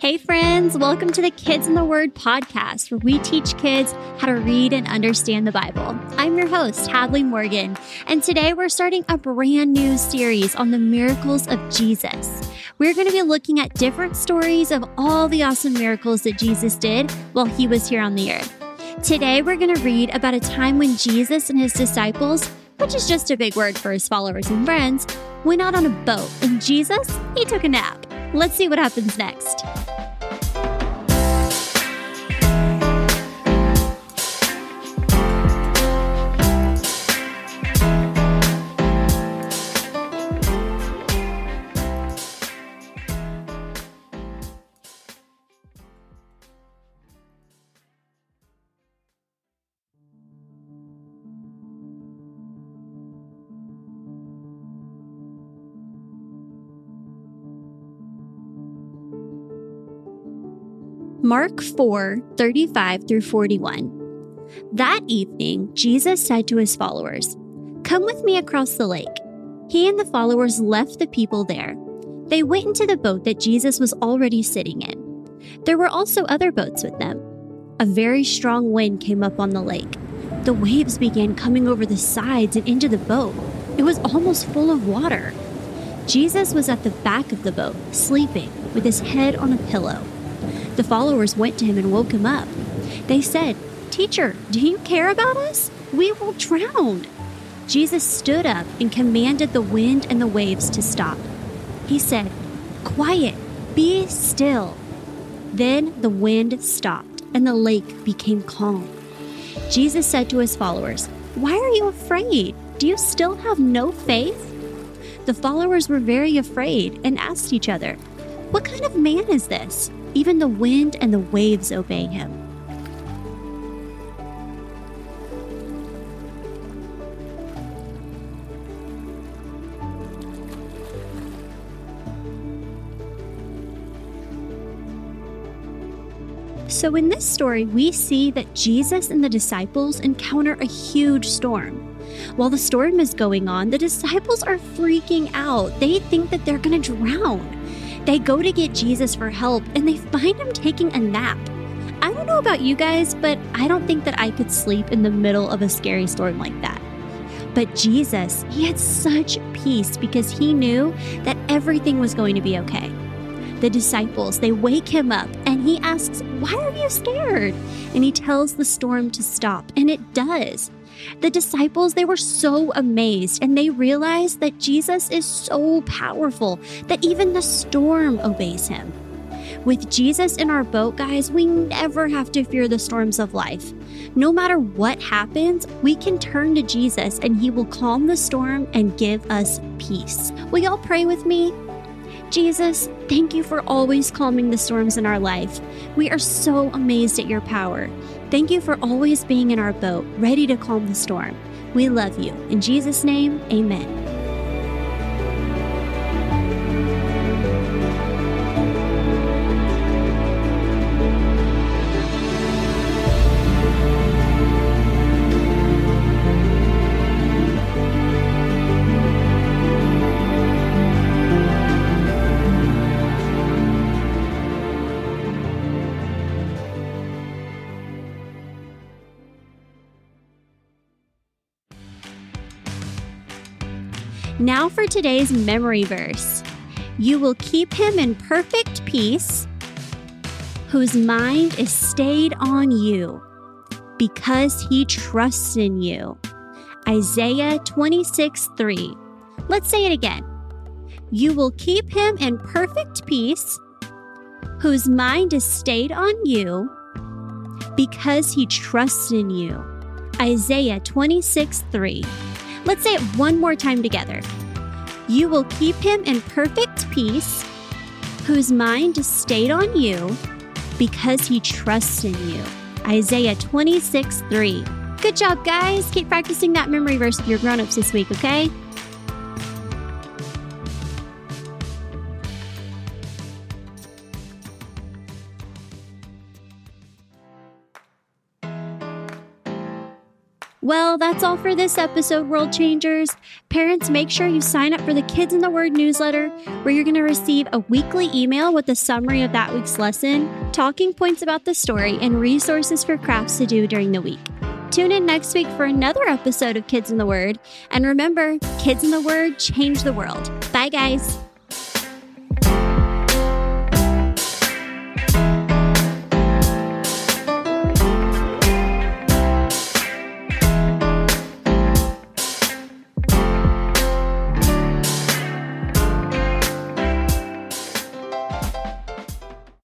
Hey, friends, welcome to the Kids in the Word podcast, where we teach kids how to read and understand the Bible. I'm your host, Hadley Morgan, and today we're starting a brand new series on the miracles of Jesus. We're going to be looking at different stories of all the awesome miracles that Jesus did while he was here on the earth. Today, we're going to read about a time when Jesus and his disciples, which is just a big word for his followers and friends, went out on a boat, and Jesus, he took a nap. Let's see what happens next. Mark 4 35 through 41. That evening, Jesus said to his followers, Come with me across the lake. He and the followers left the people there. They went into the boat that Jesus was already sitting in. There were also other boats with them. A very strong wind came up on the lake. The waves began coming over the sides and into the boat. It was almost full of water. Jesus was at the back of the boat, sleeping, with his head on a pillow. The followers went to him and woke him up. They said, Teacher, do you care about us? We will drown. Jesus stood up and commanded the wind and the waves to stop. He said, Quiet, be still. Then the wind stopped and the lake became calm. Jesus said to his followers, Why are you afraid? Do you still have no faith? The followers were very afraid and asked each other, What kind of man is this? Even the wind and the waves obey him. So, in this story, we see that Jesus and the disciples encounter a huge storm. While the storm is going on, the disciples are freaking out. They think that they're going to drown. They go to get Jesus for help and they find him taking a nap. I don't know about you guys, but I don't think that I could sleep in the middle of a scary storm like that. But Jesus, he had such peace because he knew that everything was going to be okay. The disciples, they wake him up and he asks, Why are you scared? And he tells the storm to stop, and it does. The disciples, they were so amazed and they realized that Jesus is so powerful that even the storm obeys him. With Jesus in our boat, guys, we never have to fear the storms of life. No matter what happens, we can turn to Jesus and he will calm the storm and give us peace. Will y'all pray with me? Jesus, thank you for always calming the storms in our life. We are so amazed at your power. Thank you for always being in our boat, ready to calm the storm. We love you. In Jesus' name, amen. Now for today's memory verse You will keep him in perfect peace, whose mind is stayed on you, because he trusts in you. Isaiah 26 3. Let's say it again. You will keep him in perfect peace, whose mind is stayed on you, because he trusts in you. Isaiah 26 3. Let's say it one more time together. You will keep him in perfect peace, whose mind is stayed on you because he trusts in you. Isaiah 26 3. Good job, guys. Keep practicing that memory verse with your grown ups this week, okay? Well, that's all for this episode, World Changers. Parents, make sure you sign up for the Kids in the Word newsletter, where you're going to receive a weekly email with a summary of that week's lesson, talking points about the story, and resources for crafts to do during the week. Tune in next week for another episode of Kids in the Word. And remember, Kids in the Word change the world. Bye, guys.